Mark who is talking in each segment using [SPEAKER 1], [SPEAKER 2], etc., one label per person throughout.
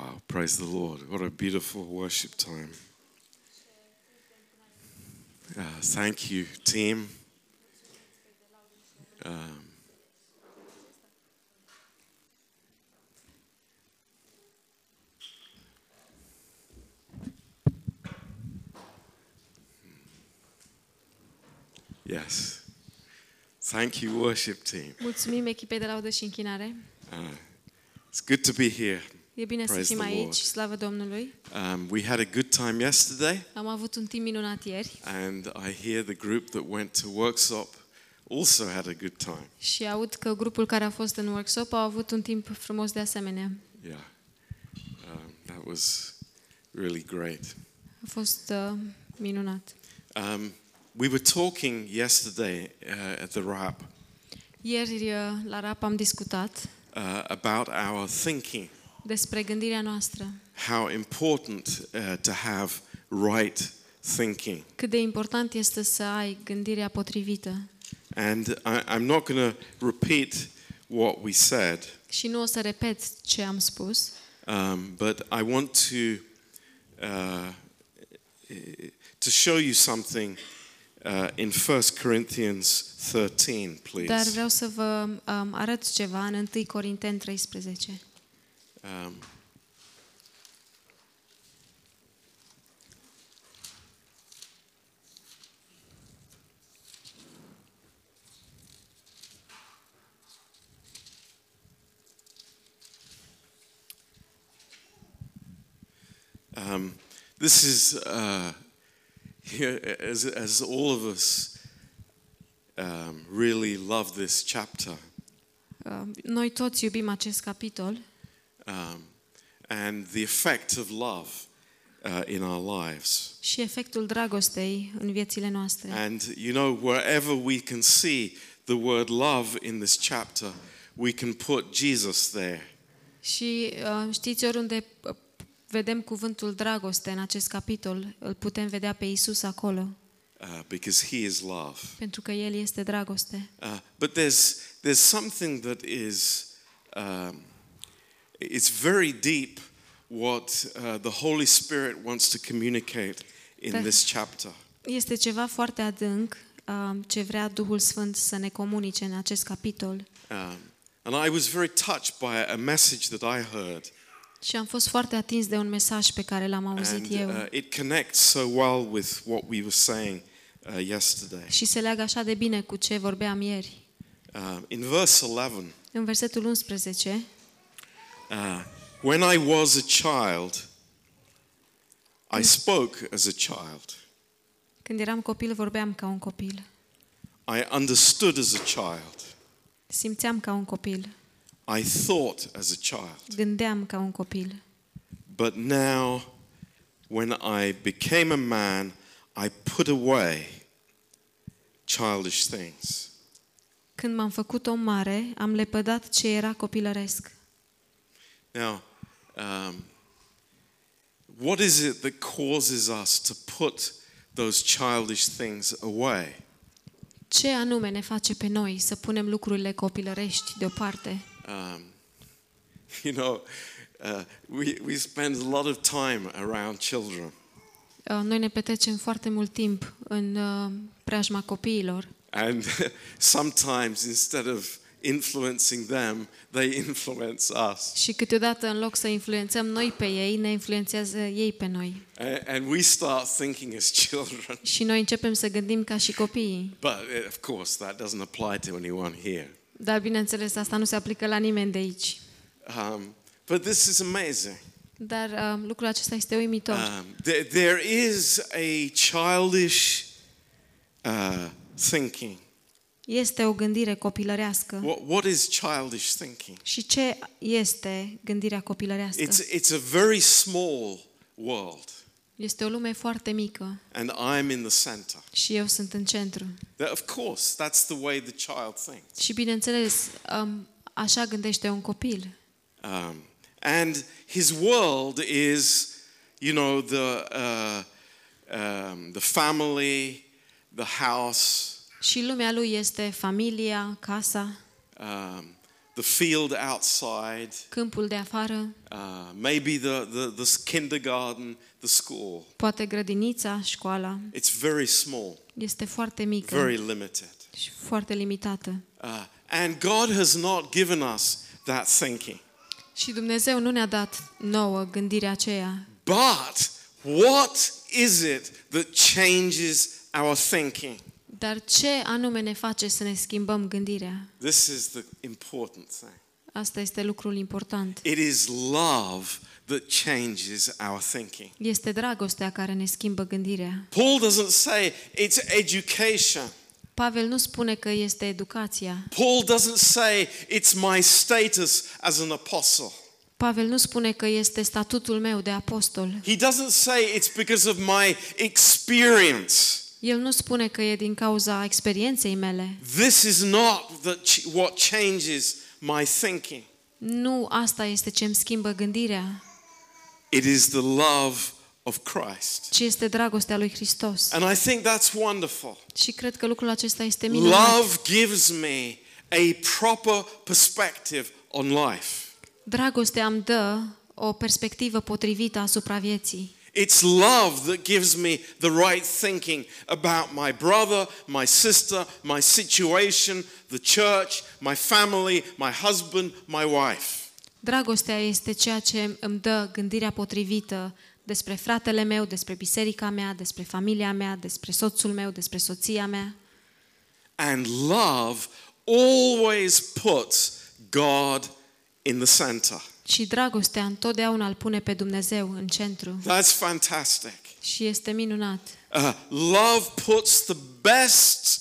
[SPEAKER 1] Wow, praise the Lord. What a beautiful worship time. Uh, thank you, team. Um, yes. Thank you, worship team.
[SPEAKER 2] Mulțumim echipei de laudă și închinare.
[SPEAKER 1] Uh, it's good to be here.
[SPEAKER 2] E bine să
[SPEAKER 1] Praise
[SPEAKER 2] fim
[SPEAKER 1] the
[SPEAKER 2] aici,
[SPEAKER 1] Lord.
[SPEAKER 2] slavă Domnului.
[SPEAKER 1] Um, we had a good time yesterday,
[SPEAKER 2] Am avut un timp minunat ieri
[SPEAKER 1] and I hear the group that went to workshop also had a good time.
[SPEAKER 2] și aud că grupul care a fost în workshop a avut un timp frumos de asemenea.
[SPEAKER 1] Yeah, um, that was really great.
[SPEAKER 2] A fost uh, minunat.
[SPEAKER 1] Um, we were talking yesterday uh, at the RAP
[SPEAKER 2] Ieri uh, la RAP am discutat
[SPEAKER 1] uh, about our thinking,
[SPEAKER 2] despre gândirea noastră.
[SPEAKER 1] how important uh, to have right thinking.
[SPEAKER 2] Cât de important este să ai gândirea potrivită.
[SPEAKER 1] And I, I'm not going to repeat what we said,
[SPEAKER 2] Și nu o să repet ce am spus,
[SPEAKER 1] um, but I want to uh, to show you something uh, in 1 Corinthians 13, please.
[SPEAKER 2] dar vreau să vă um, arăt ceva în 1 Corinteni 13.
[SPEAKER 1] Um, um, this is uh, here, as, as all of us um, really love this chapter.
[SPEAKER 2] Uh, Noi toți iubim acest capitol
[SPEAKER 1] um, and the effect of love uh, in our lives.
[SPEAKER 2] și efectul dragostei în viețile noastre.
[SPEAKER 1] And you know, wherever we can see the word love in this chapter, we can put Jesus there.
[SPEAKER 2] Și uh, știți, oriunde uh, vedem cuvântul dragoste în acest capitol, îl putem vedea pe Isus acolo,
[SPEAKER 1] Uh, because he is love.
[SPEAKER 2] pentru că El este dragoste.
[SPEAKER 1] Uh, but there's there's something that is um, it's very deep what uh, the Holy Spirit wants to communicate in
[SPEAKER 2] Da.
[SPEAKER 1] this chapter.
[SPEAKER 2] Este ceva foarte adânc uh, ce vrea Duhul Sfânt să ne comunice în acest capitol.
[SPEAKER 1] Um, and I was very touched by a message that I heard.
[SPEAKER 2] Și am fost foarte atins de un mesaj pe care l-am auzit
[SPEAKER 1] And
[SPEAKER 2] eu.
[SPEAKER 1] uh, it connects so well with what we were saying uh, yesterday.
[SPEAKER 2] Și se leagă așa de bine cu ce vorbeam ieri.
[SPEAKER 1] Um, in verse 11,
[SPEAKER 2] În versetul 11,
[SPEAKER 1] uh, when I was a child, I spoke as a child.
[SPEAKER 2] când eram copil, vorbeam ca un copil.
[SPEAKER 1] I understood as a child.
[SPEAKER 2] Simțeam ca un copil.
[SPEAKER 1] I thought as a child.
[SPEAKER 2] Gândeam ca un copil.
[SPEAKER 1] But now, when I became a man, I put away childish things.
[SPEAKER 2] Când m-am făcut om mare, am lepădat ce era copilăresc.
[SPEAKER 1] Now, um, what is it that causes us to put those childish things away?
[SPEAKER 2] Ce anume ne face pe noi să punem lucrurile copilărești deoparte?
[SPEAKER 1] Um, you know, uh, we, we spend a lot of time around children,
[SPEAKER 2] Uh, Noi ne petrecem foarte mult timp în uh, preajma copiilor
[SPEAKER 1] and sometimes instead of influencing them, they influence us.
[SPEAKER 2] și câteodată în loc să influențăm noi pe ei, ne influențează ei pe noi.
[SPEAKER 1] A- And we start thinking as children.
[SPEAKER 2] Și noi începem să gândim ca și copiii.
[SPEAKER 1] But uh, of course, that doesn't apply to anyone here.
[SPEAKER 2] Dar bineînțeles, asta nu se aplică la nimeni de aici.
[SPEAKER 1] Um, but this is amazing.
[SPEAKER 2] Dar uh, lucrul acesta este uimitor.
[SPEAKER 1] Um, there, there is a childish uh, thinking.
[SPEAKER 2] Este o gândire copilărească.
[SPEAKER 1] What, what is childish thinking?
[SPEAKER 2] Și ce este gândirea copilărească?
[SPEAKER 1] It's, it's a very small world,
[SPEAKER 2] Este o lume foarte mică
[SPEAKER 1] and I'm in the center.
[SPEAKER 2] și eu sunt în centru.
[SPEAKER 1] That, of course, that's the way the child thinks.
[SPEAKER 2] Și bineînțeles, um, așa gândește un copil.
[SPEAKER 1] Um, and his world is, you know, the, uh, um, the family, the house,
[SPEAKER 2] Și lumea lui este familia, casa,
[SPEAKER 1] um, the field outside,
[SPEAKER 2] câmpul de afară,
[SPEAKER 1] uh, maybe the, the, the kindergarten, the school.
[SPEAKER 2] poate grădinița, școala.
[SPEAKER 1] It's very small,
[SPEAKER 2] Este foarte mică
[SPEAKER 1] very limited.
[SPEAKER 2] și foarte limitată.
[SPEAKER 1] Uh, and God has not given us that thinking.
[SPEAKER 2] Și Dumnezeu nu ne-a dat nouă gândirea aceea.
[SPEAKER 1] But what is it that changes our thinking?
[SPEAKER 2] Dar ce anume ne face să ne schimbăm gândirea?
[SPEAKER 1] This is the important thing.
[SPEAKER 2] Asta este lucrul important.
[SPEAKER 1] It is love that changes our thinking.
[SPEAKER 2] Este dragostea care ne schimbă gândirea.
[SPEAKER 1] Paul doesn't say it's education.
[SPEAKER 2] Pavel nu spune că este educația.
[SPEAKER 1] Paul doesn't say it's my status as an apostle.
[SPEAKER 2] Pavel nu spune că este statutul meu de apostol.
[SPEAKER 1] He doesn't say it's because of my experience.
[SPEAKER 2] El nu spune că e din cauza experienței mele.
[SPEAKER 1] This is not the, what changes my thinking.
[SPEAKER 2] Nu asta este ce îmi schimbă gândirea,
[SPEAKER 1] It is the love of Christ.
[SPEAKER 2] ci este dragostea lui Hristos.
[SPEAKER 1] And I think that's wonderful.
[SPEAKER 2] Și cred că lucrul acesta este minunat.
[SPEAKER 1] Love gives me a proper perspective on life.
[SPEAKER 2] Dragostea îmi dă o perspectivă potrivită asupra vieții.
[SPEAKER 1] It's love that gives me the right thinking about my brother, my sister, my situation, the church, my family, my husband, my wife.
[SPEAKER 2] Dragostea este ceea ce îmi dă gândirea potrivită despre fratele meu, despre biserica mea, despre familia mea, despre soțul meu, despre soția mea.
[SPEAKER 1] And love always puts God in the center.
[SPEAKER 2] Și dragostea întotdeauna îl pune pe Dumnezeu în centru.
[SPEAKER 1] That's fantastic.
[SPEAKER 2] Și este minunat.
[SPEAKER 1] Uh, love puts the best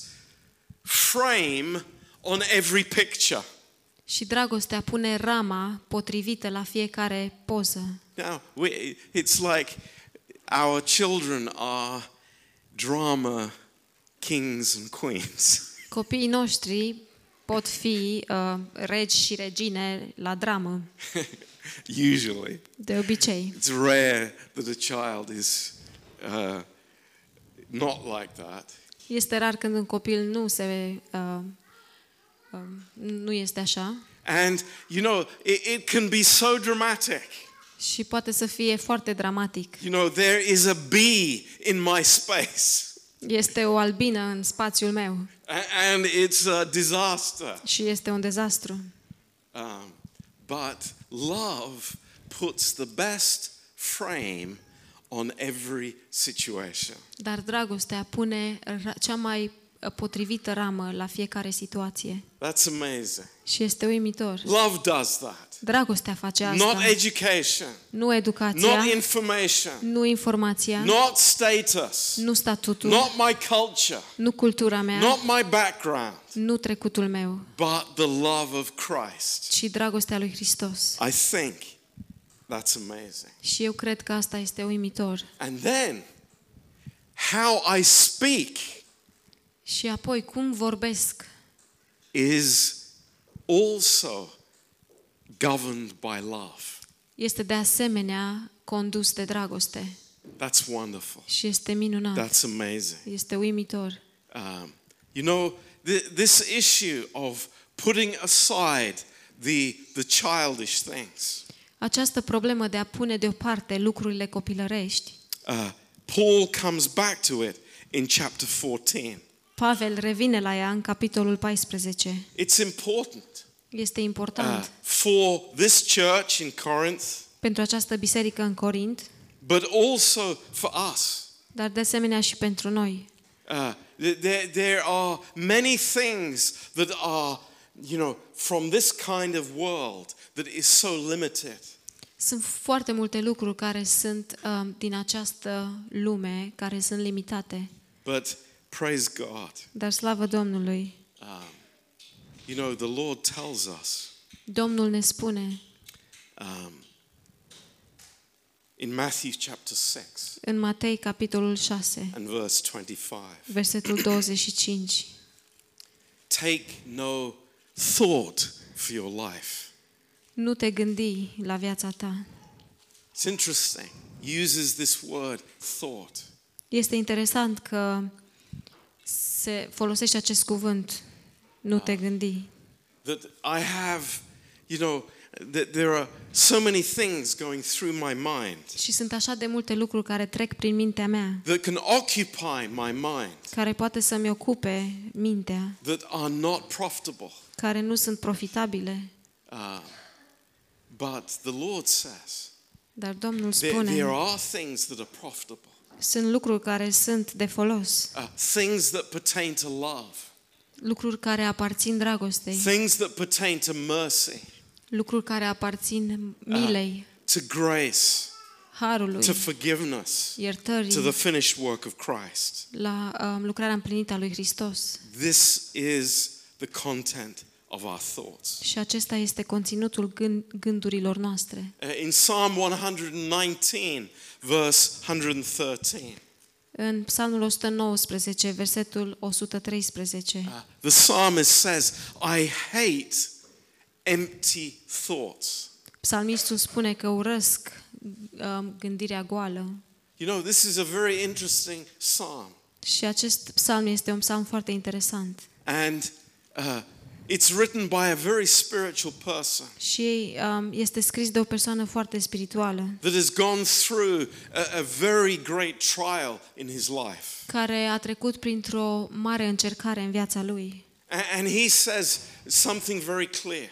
[SPEAKER 1] frame on every picture.
[SPEAKER 2] Și dragostea pune rama potrivită la fiecare poză.
[SPEAKER 1] Now, we, it's like our children are drama kings and queens.
[SPEAKER 2] Copiii noștri pot fi uh, regi și regine la dramă,
[SPEAKER 1] Usually,
[SPEAKER 2] de obicei.
[SPEAKER 1] it's rare that a child is uh, not like that.
[SPEAKER 2] Este rar când un copil nu se uh, uh, nu este așa
[SPEAKER 1] And you know, it, it can be so dramatic.
[SPEAKER 2] și poate să fie foarte dramatic.
[SPEAKER 1] You know, there is a bee in my space,
[SPEAKER 2] Este o albină în spațiul meu
[SPEAKER 1] a- and it's a disaster.
[SPEAKER 2] și este un dezastru.
[SPEAKER 1] Um, but love puts the best frame on every situation.
[SPEAKER 2] Dar dragostea pune ra- cea mai uh, potrivită ramă la fiecare situație.
[SPEAKER 1] That's amazing.
[SPEAKER 2] Și este uimitor.
[SPEAKER 1] Love does that.
[SPEAKER 2] Dragostea face
[SPEAKER 1] Not
[SPEAKER 2] asta.
[SPEAKER 1] education,
[SPEAKER 2] Nu educația,
[SPEAKER 1] not information,
[SPEAKER 2] nu informația,
[SPEAKER 1] not status,
[SPEAKER 2] nu statutul,
[SPEAKER 1] not my culture,
[SPEAKER 2] nu cultura mea,
[SPEAKER 1] not my background,
[SPEAKER 2] nu trecutul meu,
[SPEAKER 1] but the love of Christ.
[SPEAKER 2] ci dragostea lui Hristos.
[SPEAKER 1] I think that's amazing.
[SPEAKER 2] Și eu cred că asta este uimitor.
[SPEAKER 1] And then, how I speak
[SPEAKER 2] Și apoi, cum vorbesc
[SPEAKER 1] is also governed by love.
[SPEAKER 2] este de asemenea condus de dragoste.
[SPEAKER 1] That's wonderful.
[SPEAKER 2] Și este minunat.
[SPEAKER 1] That's amazing.
[SPEAKER 2] Este uimitor.
[SPEAKER 1] Um, you know, th- this issue of putting aside the, the childish things.
[SPEAKER 2] Această problemă de a pune deoparte lucrurile copilărești,
[SPEAKER 1] Uh, Paul comes back to it in chapter 14.
[SPEAKER 2] Pavel revine la ea în capitolul 14.
[SPEAKER 1] It's important
[SPEAKER 2] Este
[SPEAKER 1] uh,
[SPEAKER 2] important
[SPEAKER 1] for this church in Corinth,
[SPEAKER 2] pentru această biserică în Corint,
[SPEAKER 1] but also for us.
[SPEAKER 2] dar de asemenea și pentru noi.
[SPEAKER 1] Uh, th- there, there are many things that are, you know, from this kind of world that is so limited.
[SPEAKER 2] Sunt foarte multe lucruri care sunt uh, din această lume, care sunt limitate.
[SPEAKER 1] But praise God.
[SPEAKER 2] Dar slavă Domnului,
[SPEAKER 1] Um, you know, the Lord tells us
[SPEAKER 2] Domnul ne spune
[SPEAKER 1] um, in Matthew chapter 6
[SPEAKER 2] în Matei, capitolul 6,
[SPEAKER 1] and verse 25
[SPEAKER 2] versetul 25,
[SPEAKER 1] take no thought for your life.
[SPEAKER 2] nu te gândi la viața ta.
[SPEAKER 1] It's interesting. Uses this word thought.
[SPEAKER 2] Este interesant că se folosește acest cuvânt, nu te gândi.
[SPEAKER 1] that I have, you know, that there are so many things going through my mind
[SPEAKER 2] Și sunt așa de multe lucruri care trec prin mintea mea,
[SPEAKER 1] that can occupy my mind
[SPEAKER 2] care poate să-mi ocupe mintea,
[SPEAKER 1] that are not profitable.
[SPEAKER 2] care nu sunt profitabile.
[SPEAKER 1] Uh, but the Lord says
[SPEAKER 2] Dar Domnul
[SPEAKER 1] there,
[SPEAKER 2] spune,
[SPEAKER 1] there are things that are profitable,
[SPEAKER 2] sunt lucruri care sunt de folos,
[SPEAKER 1] uh, things that pertain to love,
[SPEAKER 2] lucruri care aparțin dragostei,
[SPEAKER 1] things that pertain to mercy,
[SPEAKER 2] lucruri care aparțin milei,
[SPEAKER 1] to grace,
[SPEAKER 2] harului,
[SPEAKER 1] to forgiveness,
[SPEAKER 2] iertării,
[SPEAKER 1] to the finished work of Christ.
[SPEAKER 2] la um, lucrarea împlinită a lui Hristos.
[SPEAKER 1] This is the content of our thoughts.
[SPEAKER 2] Și acesta este conținutul gând, gândurilor noastre.
[SPEAKER 1] Uh, In Psalm 119, verse 113,
[SPEAKER 2] În Psalmul 119, versetul 113,
[SPEAKER 1] uh, the psalmist says, I hate empty thoughts.
[SPEAKER 2] psalmistul spune că urăsc um, gândirea goală.
[SPEAKER 1] You know, this is a very interesting psalm.
[SPEAKER 2] Și acest psalm este un psalm foarte interesant.
[SPEAKER 1] And uh, it's written by a very spiritual person
[SPEAKER 2] Și um, este scris de o persoană foarte spirituală,
[SPEAKER 1] that has gone through a, a very great trial in his life.
[SPEAKER 2] care a trecut printr-o mare încercare în viața lui.
[SPEAKER 1] A- And he says something very clear.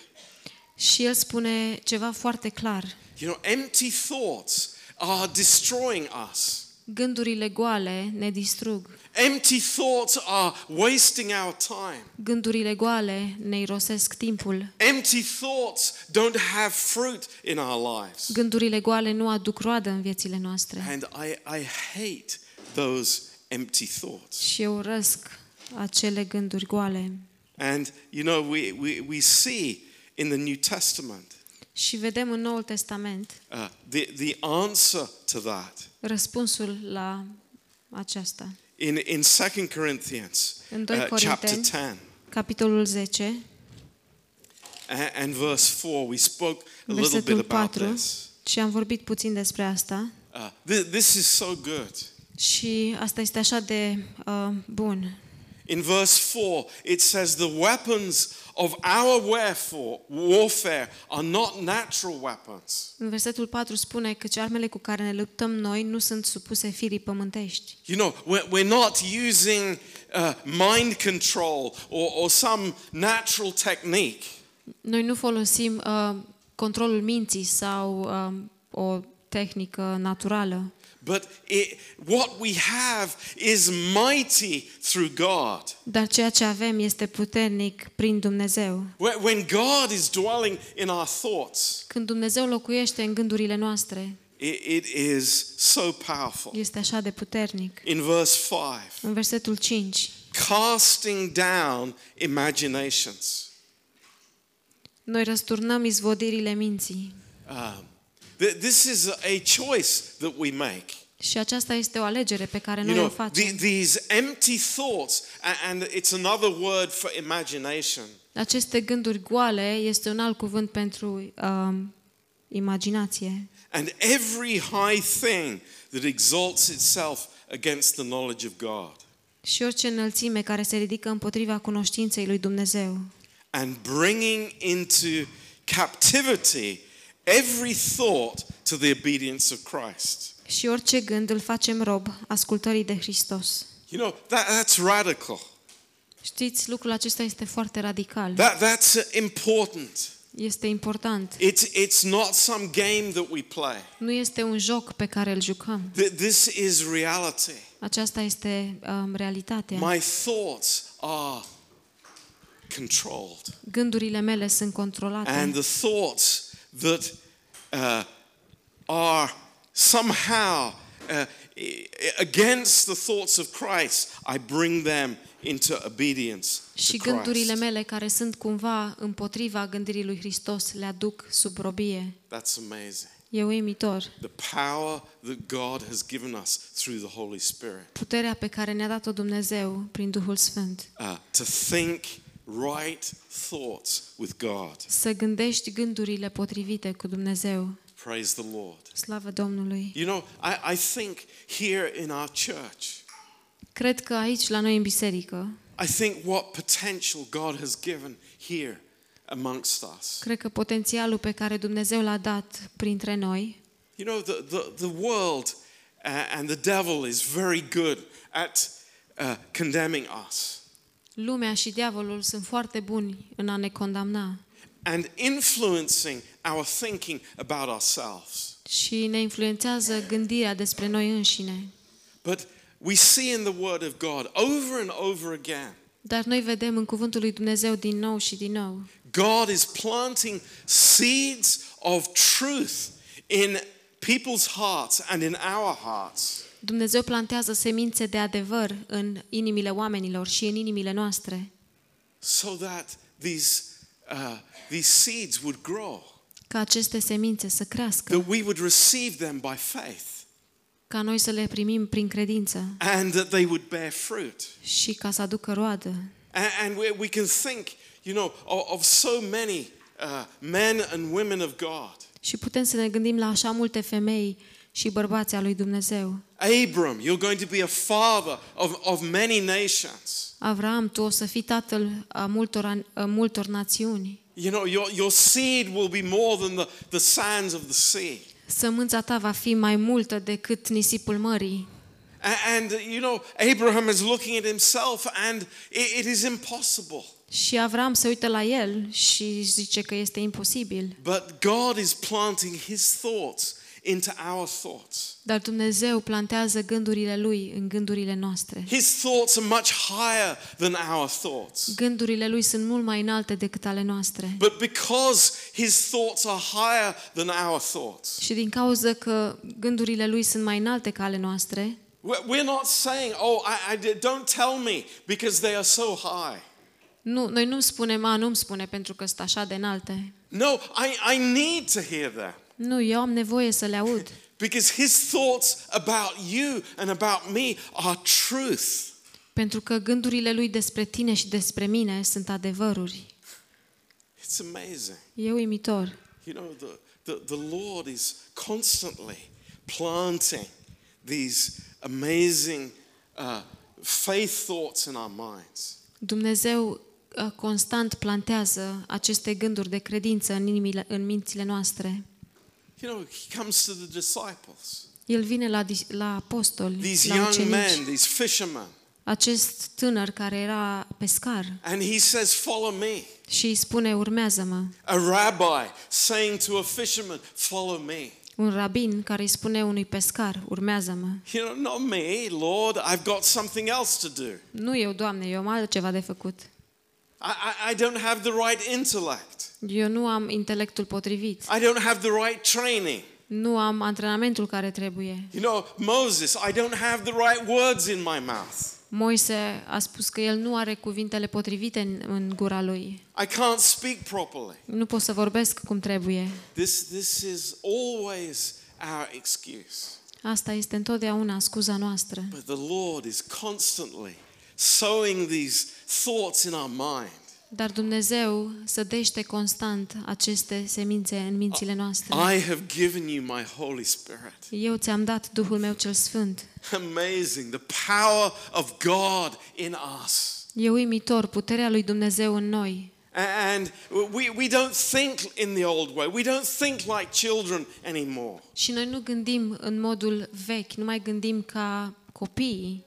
[SPEAKER 2] Și el spune ceva foarte clar.
[SPEAKER 1] You know, empty thoughts are destroying us.
[SPEAKER 2] Gândurile goale ne distrug.
[SPEAKER 1] Empty thoughts are wasting our time.
[SPEAKER 2] Gândurile goale ne irosesc timpul.
[SPEAKER 1] Empty thoughts don't have fruit in our lives.
[SPEAKER 2] Gândurile goale nu aduc roadă în viețile noastre.
[SPEAKER 1] And I, I hate those empty thoughts.
[SPEAKER 2] Și eu urăsc acele gânduri goale.
[SPEAKER 1] And you know, we, we, we see in the New Testament
[SPEAKER 2] Și vedem în Noul Testament
[SPEAKER 1] uh, the, the answer to that.
[SPEAKER 2] răspunsul la aceasta.
[SPEAKER 1] In, in 2 Corinthians
[SPEAKER 2] În 2
[SPEAKER 1] uh, chapter
[SPEAKER 2] Corinteni,
[SPEAKER 1] 10
[SPEAKER 2] capitolul 10,
[SPEAKER 1] a- and verse 4, we spoke a little
[SPEAKER 2] versetul
[SPEAKER 1] bit about
[SPEAKER 2] 4,
[SPEAKER 1] this.
[SPEAKER 2] și am vorbit puțin despre asta.
[SPEAKER 1] Uh, thi- this is so good.
[SPEAKER 2] Și asta este așa de uh, bun.
[SPEAKER 1] In verse 4, it says, The weapons of our wherefore, warfare are not natural weapons.
[SPEAKER 2] În versetul 4 spune că armele cu care ne luptăm noi nu sunt supuse firii pământești.
[SPEAKER 1] You know, we're, we're not using uh, mind control or, or some natural technique.
[SPEAKER 2] Noi nu folosim uh, controlul minții sau uh, o tehnică naturală,
[SPEAKER 1] But it, what we have is mighty through God.
[SPEAKER 2] dar ceea ce avem este puternic prin Dumnezeu.
[SPEAKER 1] When when God is dwelling in our thoughts,
[SPEAKER 2] Când Dumnezeu locuiește în gândurile noastre,
[SPEAKER 1] it, it is so powerful.
[SPEAKER 2] este așa de puternic.
[SPEAKER 1] In verse 5,
[SPEAKER 2] În versetul 5,
[SPEAKER 1] casting down imaginations.
[SPEAKER 2] noi răsturnăm izvodirile minții.
[SPEAKER 1] Um, th- this is a choice that we make.
[SPEAKER 2] Și aceasta este o alegere pe care
[SPEAKER 1] You
[SPEAKER 2] noi o
[SPEAKER 1] know, the,
[SPEAKER 2] facem.
[SPEAKER 1] these empty thoughts, a- and it's another word for imagination.
[SPEAKER 2] Aceste gânduri goale este un alt cuvânt pentru um, imaginație.
[SPEAKER 1] And every high thing that exalts itself against the knowledge of God.
[SPEAKER 2] Și orice înălțime care se ridică împotriva cunoștinței lui Dumnezeu.
[SPEAKER 1] And bringing into captivity every thought to the obedience of Christ.
[SPEAKER 2] Și orice gând îl facem rob ascultării de Hristos.
[SPEAKER 1] You know, that, that's radical.
[SPEAKER 2] Știți, lucrul acesta este foarte radical.
[SPEAKER 1] That, that's uh, important.
[SPEAKER 2] Este important.
[SPEAKER 1] It's, it's not some game that we play.
[SPEAKER 2] Nu este un joc pe care îl jucăm.
[SPEAKER 1] Th- This is reality.
[SPEAKER 2] Aceasta este um, realitatea.
[SPEAKER 1] My thoughts are controlled.
[SPEAKER 2] Gândurile mele sunt controlate.
[SPEAKER 1] And the thoughts that uh, are somehow uh, i- against the thoughts of Christ, I bring them into obedience
[SPEAKER 2] Și
[SPEAKER 1] to
[SPEAKER 2] gândurile
[SPEAKER 1] Christ.
[SPEAKER 2] mele care sunt cumva împotriva gândirii lui Hristos le aduc sub robie.
[SPEAKER 1] That's amazing.
[SPEAKER 2] E uimitor.
[SPEAKER 1] The power that God has given us through the Holy Spirit
[SPEAKER 2] Puterea pe care ne-a dat-o Dumnezeu prin Duhul Sfânt.
[SPEAKER 1] uh, to think right thoughts with God.
[SPEAKER 2] Să gândești gândurile potrivite cu Dumnezeu.
[SPEAKER 1] Praise the Lord.
[SPEAKER 2] Slavă Domnului!
[SPEAKER 1] You know, I, I think here in our church,
[SPEAKER 2] Cred că aici, la noi în biserică,
[SPEAKER 1] I think what potential God has given here amongst us.
[SPEAKER 2] Cred că potențialul pe care Dumnezeu l-a dat printre noi,
[SPEAKER 1] You know, the, the, the world uh, and the devil is very good at uh, condemning us
[SPEAKER 2] lumea și diavolul sunt foarte buni în a ne condamna
[SPEAKER 1] and influencing our thinking about ourselves.
[SPEAKER 2] și ne influențează gândirea despre noi înșine.
[SPEAKER 1] But we see in the Word of God over and over again,
[SPEAKER 2] Dar noi vedem în cuvântul lui Dumnezeu din nou și din nou
[SPEAKER 1] God is planting seeds of truth in people's hearts and in our hearts.
[SPEAKER 2] Dumnezeu plantează semințe de adevăr în inimile oamenilor și în inimile noastre,
[SPEAKER 1] so that these, uh, these seeds would grow,
[SPEAKER 2] ca aceste semințe să crească,
[SPEAKER 1] that we would receive them by faith,
[SPEAKER 2] ca noi să le primim prin credință
[SPEAKER 1] and that they would bear fruit.
[SPEAKER 2] și ca să aducă roadă.
[SPEAKER 1] And, and we, we can think, you know, of, of so many uh, men and women of God.
[SPEAKER 2] Și putem să ne gândim la așa multe femei și bărbați al lui Dumnezeu.
[SPEAKER 1] Abram, you're going to be a father of, of many nations.
[SPEAKER 2] Avram, tu o să fii tatăl a multor, a multor națiuni.
[SPEAKER 1] You know, your, your seed will be more than the, the sands of the sea.
[SPEAKER 2] Sămânța ta va fi mai multă decât nisipul mării.
[SPEAKER 1] A- And, you know, Abraham is looking at himself and it, it is impossible.
[SPEAKER 2] Și Avram se uită la el și zice că este imposibil.
[SPEAKER 1] But God is planting his thoughts into our thoughts.
[SPEAKER 2] Dar Dumnezeu plantează gândurile lui în gândurile noastre.
[SPEAKER 1] His thoughts are much higher than our thoughts.
[SPEAKER 2] Gândurile lui sunt mult mai înalte decât ale noastre.
[SPEAKER 1] But because his thoughts are higher than our thoughts,
[SPEAKER 2] Și din cauza că gândurile lui sunt mai înalte ca ale noastre,
[SPEAKER 1] we're we're not saying, oh, I, I did- don't tell me because they are so high.
[SPEAKER 2] nu, noi nu spunem, a, nu-mi spune pentru că sunt așa de înalte.
[SPEAKER 1] No, I, I need to hear them
[SPEAKER 2] Nu, eu am nevoie să le aud.
[SPEAKER 1] because his thoughts about you and about me are truth.
[SPEAKER 2] Pentru că gândurile lui despre tine și despre mine sunt adevăruri.
[SPEAKER 1] It's amazing.
[SPEAKER 2] E uimitor.
[SPEAKER 1] You know, the, the, the Lord is constantly planting these amazing uh, faith thoughts in our minds.
[SPEAKER 2] Dumnezeu uh, constant plantează aceste gânduri de credință în, inimile, în mințile noastre.
[SPEAKER 1] You know, He comes to the disciples,
[SPEAKER 2] El vine la, dis- la apostoli,
[SPEAKER 1] these
[SPEAKER 2] la
[SPEAKER 1] young
[SPEAKER 2] ucenici,
[SPEAKER 1] men, these fishermen,
[SPEAKER 2] acest tânăr care era pescar
[SPEAKER 1] and He says, Follow me.
[SPEAKER 2] și îi spune, urmează-mă.
[SPEAKER 1] A rabbi saying to a fisherman, Follow me.
[SPEAKER 2] Un rabin care îi spune unui pescar, urmează-mă.
[SPEAKER 1] You know, not me, Lord, I've got something else to do.
[SPEAKER 2] Nu eu, Doamne, eu am altceva de făcut.
[SPEAKER 1] I, I, I don't have the right intellect.
[SPEAKER 2] Eu nu am intelectul potrivit.
[SPEAKER 1] I don't have the right training.
[SPEAKER 2] Nu am antrenamentul care trebuie.
[SPEAKER 1] You know, Moses, I don't have the right words in my mouth.
[SPEAKER 2] Moise a spus că el nu are cuvintele potrivite în, în gura lui.
[SPEAKER 1] I can't speak properly.
[SPEAKER 2] Nu pot să vorbesc cum trebuie.
[SPEAKER 1] This, this is always our excuse.
[SPEAKER 2] Asta este întotdeauna scuza noastră.
[SPEAKER 1] But the Lord is constantly sowing these thoughts in our mind.
[SPEAKER 2] Dar Dumnezeu sădește constant aceste semințe în mințile noastre.
[SPEAKER 1] I have given you my Holy Spirit.
[SPEAKER 2] Eu ți-am dat Duhul meu cel Sfânt.
[SPEAKER 1] Amazing. The power of God in us.
[SPEAKER 2] E uimitor puterea lui Dumnezeu în noi.
[SPEAKER 1] And we, we don't think in the old way. We don't think like children anymore.
[SPEAKER 2] Și noi nu gândim în modul vechi, nu mai gândim ca copii.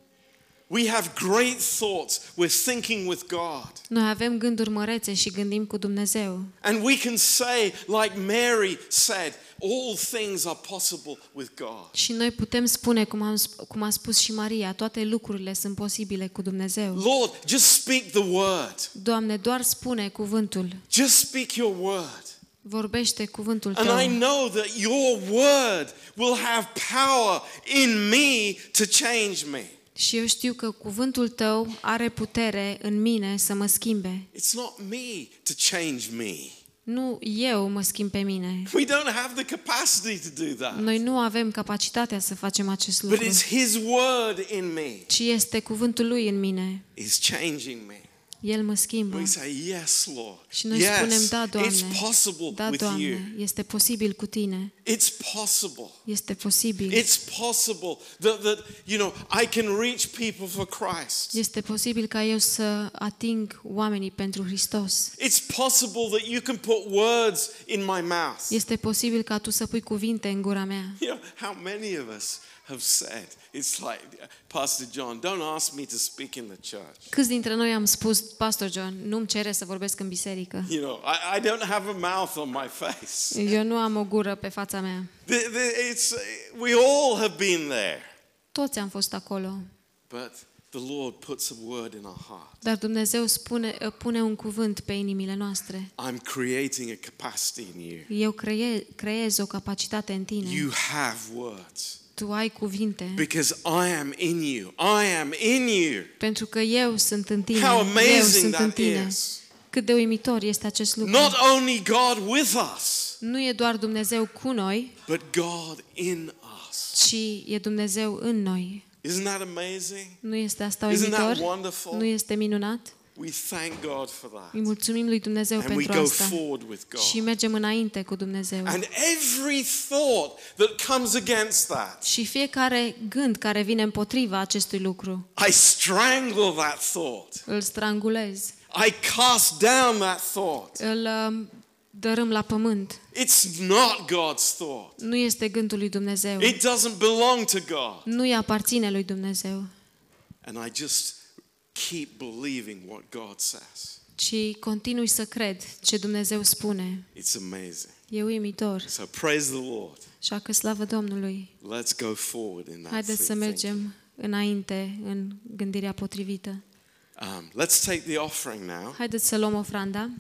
[SPEAKER 1] We have great thoughts. We're thinking with God.
[SPEAKER 2] Noi avem gânduri mărețe și gândim cu Dumnezeu.
[SPEAKER 1] And we can say, like Mary said, all things are possible with God.
[SPEAKER 2] Și noi putem spune, cum, am, sp- cum a spus și Maria, toate lucrurile sunt posibile cu Dumnezeu.
[SPEAKER 1] Lord, just speak the word.
[SPEAKER 2] Doamne, doar spune cuvântul.
[SPEAKER 1] Just speak your word.
[SPEAKER 2] Vorbește cuvântul
[SPEAKER 1] And I
[SPEAKER 2] tău.
[SPEAKER 1] know that your word will have power in me to change me.
[SPEAKER 2] Și eu știu că cuvântul tău are putere în mine să mă schimbe.
[SPEAKER 1] It's not me to change me.
[SPEAKER 2] Nu eu mă schimb pe mine.
[SPEAKER 1] We don't have the capacity to do that.
[SPEAKER 2] Noi nu avem capacitatea să facem acest
[SPEAKER 1] But
[SPEAKER 2] lucru,
[SPEAKER 1] it's His word in me
[SPEAKER 2] ci este cuvântul lui în mine.
[SPEAKER 1] is changing me.
[SPEAKER 2] El mă schimbă.
[SPEAKER 1] We say, Yes, Lord.
[SPEAKER 2] Și noi spunem,
[SPEAKER 1] Yes,
[SPEAKER 2] da,
[SPEAKER 1] it's
[SPEAKER 2] Doamne.
[SPEAKER 1] possible
[SPEAKER 2] Da,
[SPEAKER 1] with you.
[SPEAKER 2] Doamne, este posibil cu tine.
[SPEAKER 1] It's possible.
[SPEAKER 2] Este posibil.
[SPEAKER 1] It's possible that, that you know I can reach people for Christ.
[SPEAKER 2] Este posibil ca eu să ating oamenii pentru Hristos.
[SPEAKER 1] It's possible that you can put words in my mouth.
[SPEAKER 2] Este posibil ca tu să pui cuvinte în gura mea.
[SPEAKER 1] You know, how many of us have said, it's like, Pastor John, don't ask me to speak in the church.
[SPEAKER 2] Câți dintre noi am spus, Pastor John, nu-mi cere să vorbesc în biserică.
[SPEAKER 1] You know, I, I don't have a mouth on my face.
[SPEAKER 2] Eu nu am o gură pe fața mea.
[SPEAKER 1] The- the- It's, we all have been there.
[SPEAKER 2] Toți am fost acolo.
[SPEAKER 1] But the Lord puts a word in our heart.
[SPEAKER 2] Dar Dumnezeu spune, pune un cuvânt pe inimile noastre.
[SPEAKER 1] I'm creating a capacity in you.
[SPEAKER 2] Eu creiez, creez o capacitate în tine.
[SPEAKER 1] You have words.
[SPEAKER 2] Tu ai cuvinte.
[SPEAKER 1] Because I am in you. I am in you.
[SPEAKER 2] Pentru că eu sunt în tine.
[SPEAKER 1] How
[SPEAKER 2] Eu
[SPEAKER 1] amazing
[SPEAKER 2] sunt în
[SPEAKER 1] that
[SPEAKER 2] tine.
[SPEAKER 1] is.
[SPEAKER 2] Cât de uimitor este acest lucru.
[SPEAKER 1] Not only God with us,
[SPEAKER 2] Nu e doar Dumnezeu cu noi,
[SPEAKER 1] but God in us.
[SPEAKER 2] ci e Dumnezeu în noi.
[SPEAKER 1] Isn't that amazing?
[SPEAKER 2] Nu este asta
[SPEAKER 1] Isn't that
[SPEAKER 2] uimitor?
[SPEAKER 1] wonderful?
[SPEAKER 2] Nu este minunat?
[SPEAKER 1] We thank God for that.
[SPEAKER 2] Îi mulțumim lui Dumnezeu
[SPEAKER 1] And we
[SPEAKER 2] pentru
[SPEAKER 1] go
[SPEAKER 2] asta.
[SPEAKER 1] forward with God.
[SPEAKER 2] Și mergem înainte cu Dumnezeu.
[SPEAKER 1] And every thought that comes against that,
[SPEAKER 2] Și fiecare gând care vine împotriva acestui lucru,
[SPEAKER 1] I strangle that thought.
[SPEAKER 2] îl strangulez,
[SPEAKER 1] I cast down that thought.
[SPEAKER 2] îl um, dărâm la pământ.
[SPEAKER 1] It's not God's thought.
[SPEAKER 2] Nu este gândul lui Dumnezeu.
[SPEAKER 1] It doesn't belong to God.
[SPEAKER 2] Nu îi aparține lui Dumnezeu,
[SPEAKER 1] And I just keep believing what God says.
[SPEAKER 2] ci continui să cred ce Dumnezeu spune.
[SPEAKER 1] It's amazing.
[SPEAKER 2] E uimitor.
[SPEAKER 1] So praise the Lord.
[SPEAKER 2] Așa că slavă Domnului.
[SPEAKER 1] Let's go forward in that
[SPEAKER 2] Haideți să
[SPEAKER 1] thinking.
[SPEAKER 2] mergem înainte în gândirea potrivită.
[SPEAKER 1] Um, let's take the offering now.
[SPEAKER 2] Haideți să luăm ofranda.